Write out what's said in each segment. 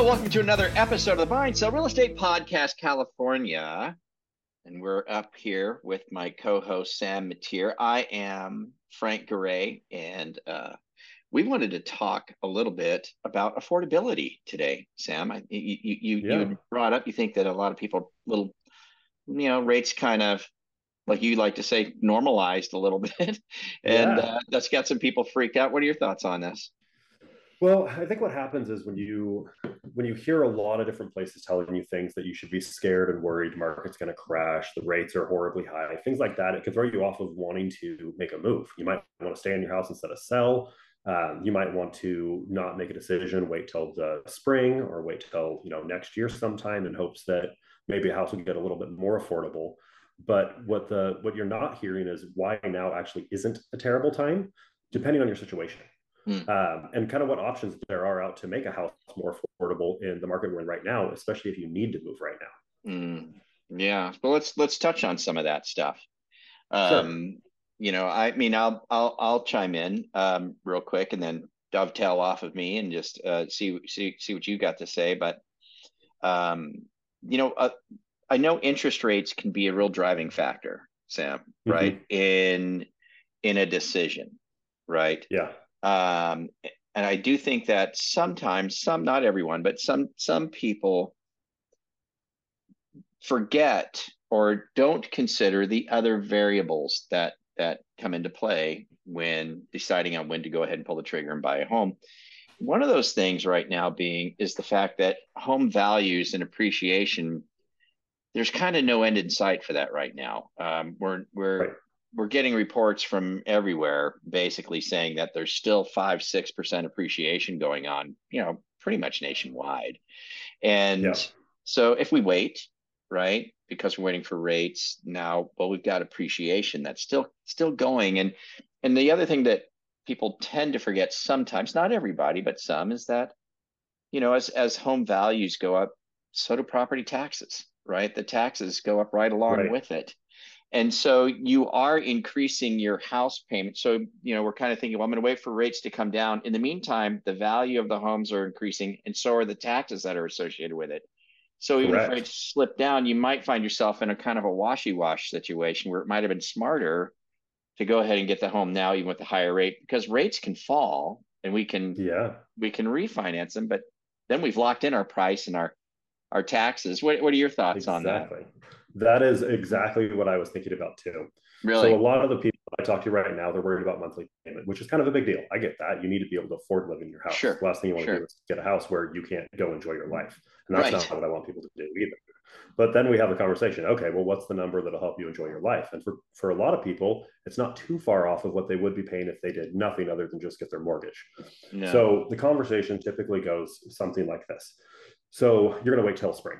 Hello, welcome to another episode of the Buy and Sell Real Estate Podcast California. And we're up here with my co-host Sam Metteer. I am Frank Garay, and uh, we wanted to talk a little bit about affordability today, Sam. I, you you, yeah. you brought up you think that a lot of people little you know rates kind of like you like to say normalized a little bit, and yeah. uh, that's got some people freaked out. What are your thoughts on this? Well, I think what happens is when you when you hear a lot of different places telling you things that you should be scared and worried, market's going to crash, the rates are horribly high, things like that, it can throw you off of wanting to make a move. You might want to stay in your house instead of sell. Um, you might want to not make a decision, wait till the spring or wait till you know next year sometime in hopes that maybe a house will get a little bit more affordable. But what the what you're not hearing is why now actually isn't a terrible time, depending on your situation. Mm. Um, and kind of what options there are out to make a house more affordable in the market we're in right now, especially if you need to move right now. Mm. Yeah, well, let's let's touch on some of that stuff. Um, sure. You know, I mean, I'll I'll I'll chime in um, real quick and then dovetail off of me and just uh, see see see what you got to say. But um, you know, uh, I know interest rates can be a real driving factor, Sam. Mm-hmm. Right in in a decision, right? Yeah. Um, and I do think that sometimes, some not everyone, but some some people forget or don't consider the other variables that that come into play when deciding on when to go ahead and pull the trigger and buy a home. One of those things right now being is the fact that home values and appreciation, there's kind of no end in sight for that right now. Um, we're we're right we're getting reports from everywhere basically saying that there's still five six percent appreciation going on you know pretty much nationwide and yeah. so if we wait right because we're waiting for rates now but we've got appreciation that's still still going and and the other thing that people tend to forget sometimes not everybody but some is that you know as as home values go up so do property taxes right the taxes go up right along right. with it and so you are increasing your house payment. So, you know, we're kind of thinking, well, I'm going to wait for rates to come down. In the meantime, the value of the homes are increasing, and so are the taxes that are associated with it. So even Correct. if rates slip down, you might find yourself in a kind of a washy-wash situation where it might have been smarter to go ahead and get the home now, even with the higher rate, because rates can fall and we can yeah we can refinance them, but then we've locked in our price and our our taxes. What what are your thoughts exactly. on that? That is exactly what I was thinking about too. Really? So a lot of the people I talk to right now, they're worried about monthly payment, which is kind of a big deal. I get that. You need to be able to afford live in your house. Sure. The last thing you want sure. to do is get a house where you can't go enjoy your life. And that's right. not what I want people to do either. But then we have a conversation. Okay, well, what's the number that'll help you enjoy your life? And for, for a lot of people, it's not too far off of what they would be paying if they did nothing other than just get their mortgage. No. So the conversation typically goes something like this. So you're going to wait till spring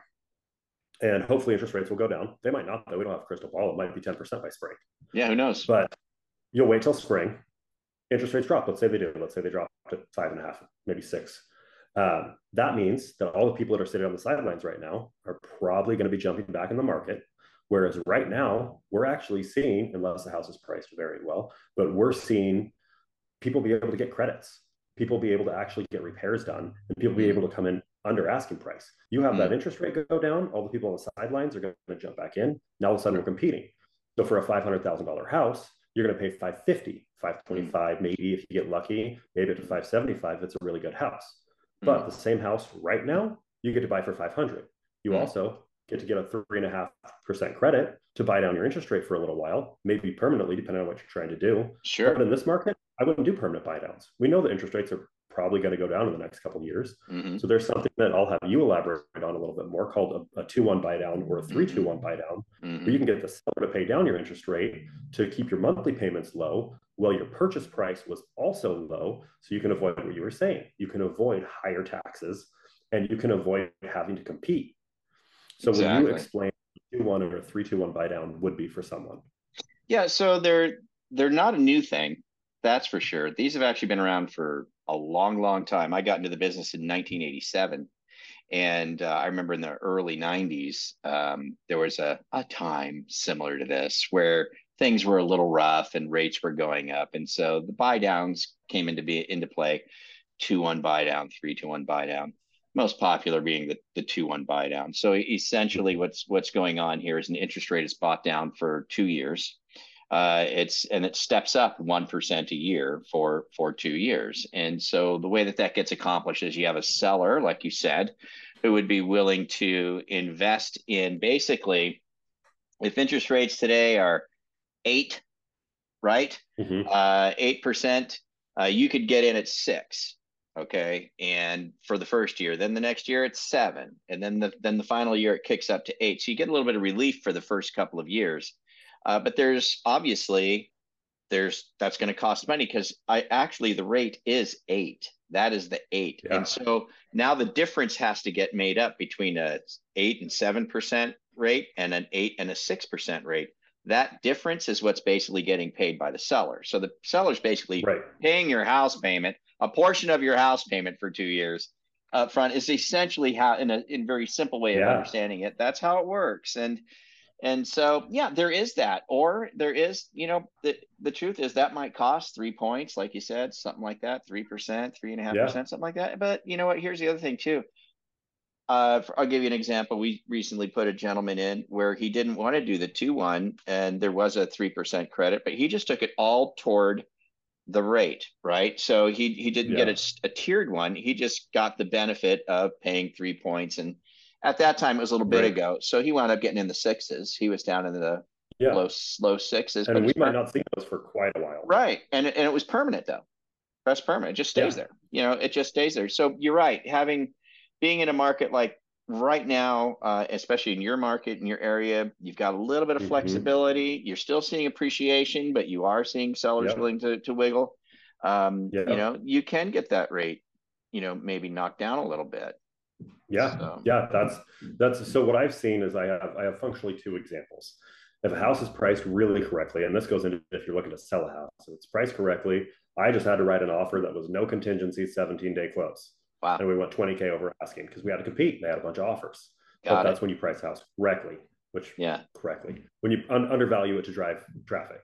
and hopefully interest rates will go down. They might not, though. We don't have a crystal ball. It might be 10% by spring. Yeah, who knows? But you'll wait till spring. Interest rates drop. Let's say they do. Let's say they drop to five and a half, maybe six. Um, that means that all the people that are sitting on the sidelines right now are probably going to be jumping back in the market. Whereas right now, we're actually seeing, unless the house is priced very well, but we're seeing people be able to get credits, people be able to actually get repairs done, and people be able to come in under asking price. You have mm. that interest rate go down, all the people on the sidelines are going to jump back in. Now all of a sudden we're competing. So for a $500,000 house, you're going to pay 550, 525, mm. maybe if you get lucky, maybe up to 575 it's a really good house. Mm. But the same house right now, you get to buy for 500. You mm. also get to get a three and a half percent credit to buy down your interest rate for a little while, maybe permanently, depending on what you're trying to do. Sure. But in this market, I wouldn't do permanent buy downs. We know the interest rates are probably going to go down in the next couple of years. Mm-hmm. So there's something that I'll have you elaborate on a little bit more called a, a two one buy down or a three two one buy down, mm-hmm. where you can get the seller to pay down your interest rate to keep your monthly payments low while your purchase price was also low. So you can avoid what you were saying. You can avoid higher taxes and you can avoid having to compete. So exactly. will you explain two one or a three two one buy down would be for someone? Yeah, so they're they're not a new thing, that's for sure. These have actually been around for a long, long time. I got into the business in 1987. And uh, I remember in the early 90s, um, there was a, a time similar to this where things were a little rough and rates were going up. And so the buy downs came into be into play two one buy down, three to one buy down. most popular being the, the two one buy down. So essentially, what's what's going on here is an interest rate is bought down for two years. Uh, it's and it steps up one percent a year for for two years. And so the way that that gets accomplished is you have a seller, like you said, who would be willing to invest in basically, if interest rates today are eight, right, mm-hmm. uh, eight percent, uh, you could get in at six okay and for the first year then the next year it's seven and then the then the final year it kicks up to eight so you get a little bit of relief for the first couple of years uh, but there's obviously there's that's going to cost money because i actually the rate is eight that is the eight yeah. and so now the difference has to get made up between a eight and seven percent rate and an eight and a six percent rate that difference is what's basically getting paid by the seller so the seller's basically right. paying your house payment a portion of your house payment for two years up front is essentially how in a in very simple way of yeah. understanding it that's how it works and and so yeah there is that or there is you know the, the truth is that might cost three points like you said something like that three percent three and a half percent something like that but you know what here's the other thing too uh, I'll give you an example. We recently put a gentleman in where he didn't want to do the two one, and there was a three percent credit, but he just took it all toward the rate, right? So he he didn't yeah. get a, a, tiered one. He just got the benefit of paying three points, and at that time it was a little bit right. ago. So he wound up getting in the sixes. He was down in the yeah. low low sixes, and we might not see those for quite a while, right? And and it was permanent though. That's permanent. It just stays yeah. there. You know, it just stays there. So you're right. Having being in a market like right now, uh, especially in your market in your area, you've got a little bit of mm-hmm. flexibility. You're still seeing appreciation, but you are seeing sellers willing to to wiggle. Um, yep. You know, you can get that rate, you know, maybe knocked down a little bit. Yeah, so. yeah, that's that's so. What I've seen is I have I have functionally two examples. If a house is priced really correctly, and this goes into if you're looking to sell a house, so it's priced correctly. I just had to write an offer that was no contingency, 17 day close. Wow. And we went 20K over asking because we had to compete. They had a bunch of offers. Got but it. that's when you price house correctly, which yeah, correctly. When you un- undervalue it to drive traffic.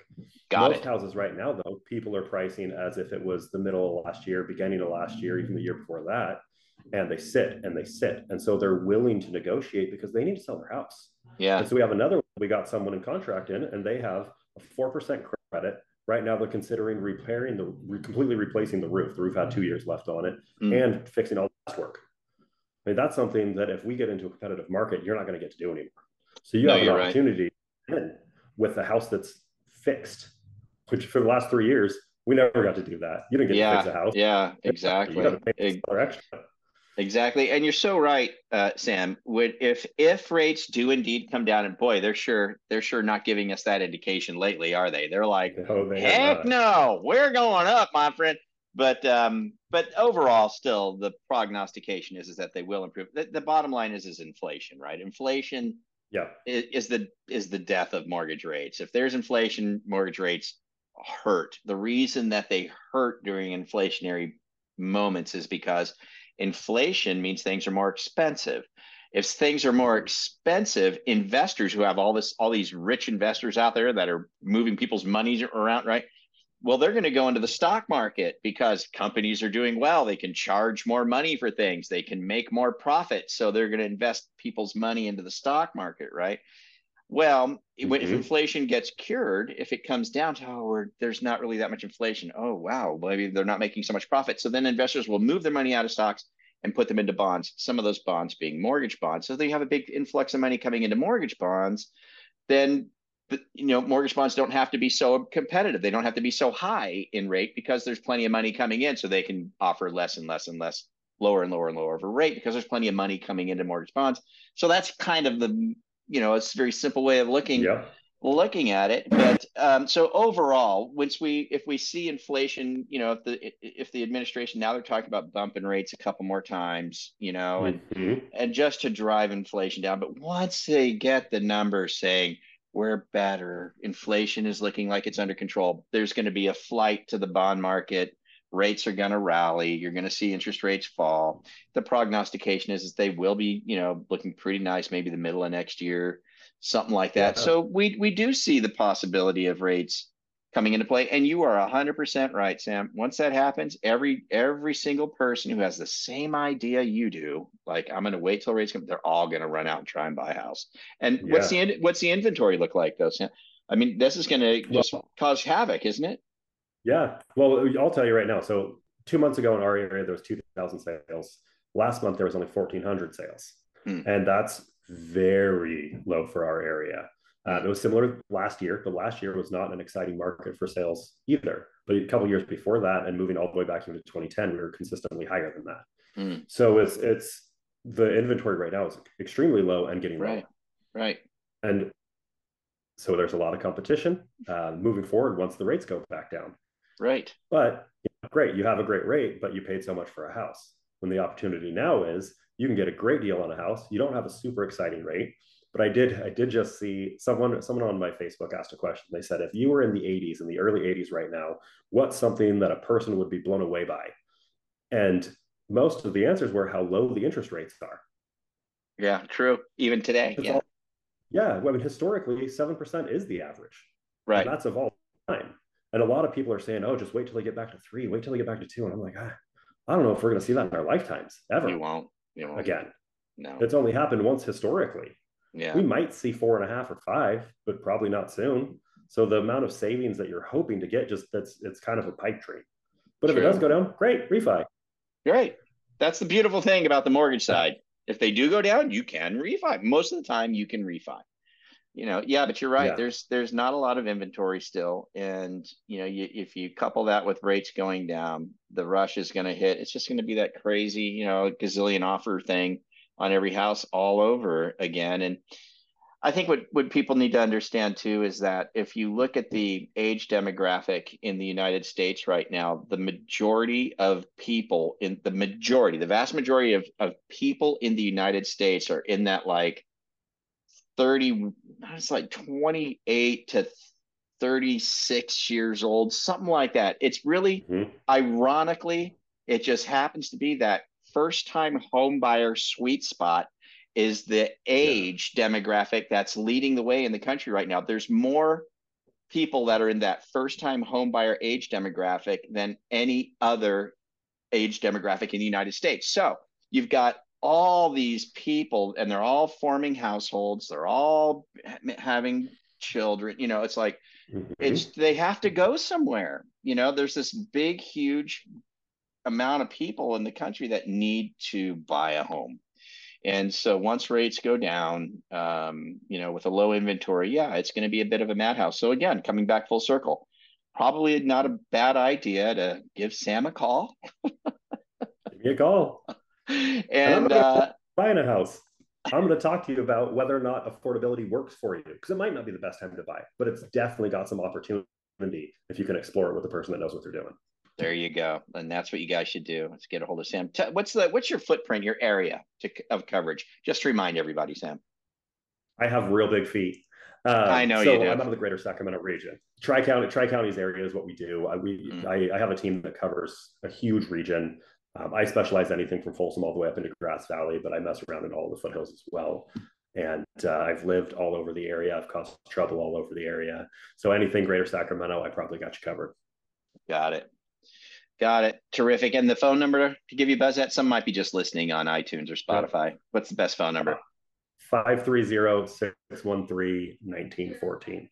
Got Most it. houses right now, though, people are pricing as if it was the middle of last year, beginning of last year, even the year before that. And they sit and they sit. And so they're willing to negotiate because they need to sell their house. Yeah. And so we have another, we got someone in contract in and they have a 4% credit Right now, they're considering repairing the re- completely replacing the roof. The roof had two years left on it, mm. and fixing all the work. I mean, that's something that if we get into a competitive market, you're not going to get to do anymore. So you no, have an opportunity right. with a house that's fixed, which for the last three years we never got to do that. You didn't get yeah, to fix a house. Yeah, exactly. You got to pay extra. Exactly, and you're so right, uh, Sam. Would if if rates do indeed come down, and boy, they're sure they're sure not giving us that indication lately, are they? They're like, no, they heck no, we're going up, my friend. But um, but overall, still the prognostication is is that they will improve. The, the bottom line is is inflation, right? Inflation, yeah, is, is the is the death of mortgage rates. If there's inflation, mortgage rates hurt. The reason that they hurt during inflationary moments is because Inflation means things are more expensive. If things are more mm-hmm. expensive, investors who have all this, all these rich investors out there that are moving people's money around, right? Well, they're going to go into the stock market because companies are doing well. They can charge more money for things. They can make more profit. So they're going to invest people's money into the stock market, right? Well, mm-hmm. if inflation gets cured, if it comes down to oh, there's not really that much inflation, oh wow, maybe they're not making so much profit. So then investors will move their money out of stocks and put them into bonds. Some of those bonds being mortgage bonds. So they have a big influx of money coming into mortgage bonds. Then you know mortgage bonds don't have to be so competitive. They don't have to be so high in rate because there's plenty of money coming in, so they can offer less and less and less lower and lower and lower of a rate because there's plenty of money coming into mortgage bonds. So that's kind of the you know it's a very simple way of looking yep. looking at it but um, so overall once we if we see inflation you know if the if the administration now they're talking about bumping rates a couple more times you know and mm-hmm. and just to drive inflation down but once they get the numbers saying we're better inflation is looking like it's under control there's going to be a flight to the bond market rates are going to rally. You're going to see interest rates fall. The prognostication is, is they will be, you know, looking pretty nice maybe the middle of next year, something like that. Yeah. So we we do see the possibility of rates coming into play. And you are hundred percent right, Sam. Once that happens, every every single person who has the same idea you do, like I'm going to wait till rates come, they're all going to run out and try and buy a house. And yeah. what's the what's the inventory look like though, Sam? I mean, this is going to just well, cause havoc, isn't it? Yeah. Well, I'll tell you right now. So two months ago in our area, there was 2,000 sales. Last month, there was only 1,400 sales. Hmm. And that's very low for our area. Uh, it was similar last year, but last year was not an exciting market for sales either. But a couple years before that, and moving all the way back into 2010, we were consistently higher than that. Mm. So it's it's the inventory right now is extremely low and getting right, low. right. And so there's a lot of competition uh, moving forward once the rates go back down. Right. But you know, great, you have a great rate, but you paid so much for a house. When the opportunity now is you can get a great deal on a house. You don't have a super exciting rate but I did I did just see someone someone on my Facebook asked a question. They said if you were in the 80s in the early 80s right now, what's something that a person would be blown away by? And most of the answers were how low the interest rates are. Yeah, true. Even today. It's yeah. All, yeah. I mean, historically, 7% is the average. Right. And that's of all time. And a lot of people are saying, oh, just wait till they get back to three, wait till they get back to two. And I'm like, ah, I don't know if we're going to see that in our lifetimes ever. You won't. You won't. Again. No. It's only happened once historically. Yeah. We might see four and a half or five, but probably not soon. So the amount of savings that you're hoping to get just that's it's kind of a pipe dream. But True. if it does go down, great, refi. Right. That's the beautiful thing about the mortgage side. If they do go down, you can refi. Most of the time you can refi. You know, yeah, but you're right. Yeah. There's there's not a lot of inventory still, and you know, you, if you couple that with rates going down, the rush is going to hit. It's just going to be that crazy, you know, gazillion offer thing on every house all over again. And I think what, what people need to understand too is that if you look at the age demographic in the United States right now, the majority of people in the majority, the vast majority of, of people in the United States are in that like 30, it's like 28 to 36 years old, something like that. It's really mm-hmm. ironically, it just happens to be that first time home buyer sweet spot is the age yeah. demographic that's leading the way in the country right now. There's more people that are in that first time home buyer age demographic than any other age demographic in the United States. So you've got all these people and they're all forming households, they're all having children, you know, it's like mm-hmm. it's they have to go somewhere. You know, there's this big huge amount of people in the country that need to buy a home. And so once rates go down, um, you know, with a low inventory, yeah, it's going to be a bit of a madhouse. So again, coming back full circle, probably not a bad idea to give Sam a call. give me a call. And, uh, buying a house. I'm going to talk to you about whether or not affordability works for you because it might not be the best time to buy, but it's definitely got some opportunity if you can explore it with a person that knows what they're doing. There you go, and that's what you guys should do. Let's get a hold of Sam. What's the what's your footprint, your area to, of coverage? Just to remind everybody, Sam. I have real big feet. Um, I know so you do. I'm out of the Greater Sacramento region. Tri County, Tri Counties area is what we do. I, we mm. I, I, have a team that covers a huge region. Um, I specialize anything from Folsom all the way up into Grass Valley, but I mess around in all the foothills as well. And uh, I've lived all over the area. I've caused trouble all over the area. So anything Greater Sacramento, I probably got you covered. Got it. Got it. Terrific. And the phone number to give you buzz at? Some might be just listening on iTunes or Spotify. Yep. What's the best phone number? 530-613-1914.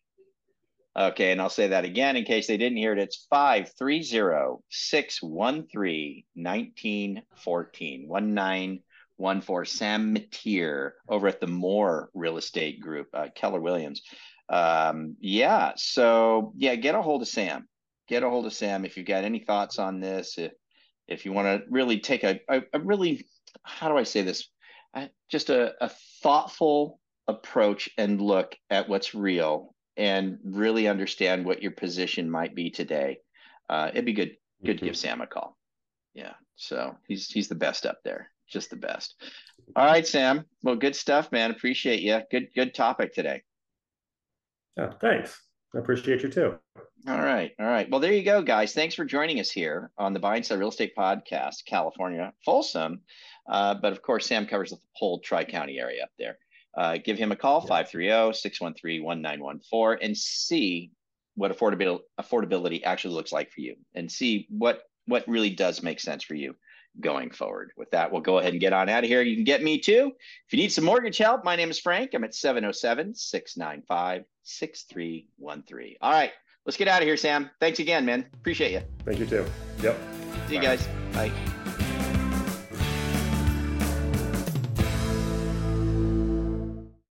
Okay, and I'll say that again in case they didn't hear it. It's 530-613-1914. 1914. Sam Metteer over at the MORE Real Estate Group, uh, Keller Williams. Um, yeah, so yeah, get a hold of Sam get a hold of Sam if you've got any thoughts on this. If, if you want to really take a, a, a, really, how do I say this? Uh, just a, a thoughtful approach and look at what's real and really understand what your position might be today. Uh, it'd be good, good mm-hmm. to give Sam a call. Yeah. So he's, he's the best up there. Just the best. All right, Sam. Well, good stuff, man. Appreciate you. Good, good topic today. Yeah, thanks. I appreciate you too. All right. All right. Well, there you go, guys. Thanks for joining us here on the Buy and Sell Real Estate Podcast, California, Folsom. Uh, but of course, Sam covers the whole Tri County area up there. Uh, give him a call, 530 613 1914, and see what affordability affordability actually looks like for you and see what what really does make sense for you going forward. With that, we'll go ahead and get on out of here. You can get me too. If you need some mortgage help, my name is Frank. I'm at 707 695 6313. All right, let's get out of here, Sam. Thanks again, man. Appreciate you. Thank you too. Yep. See Bye. you guys. Bye.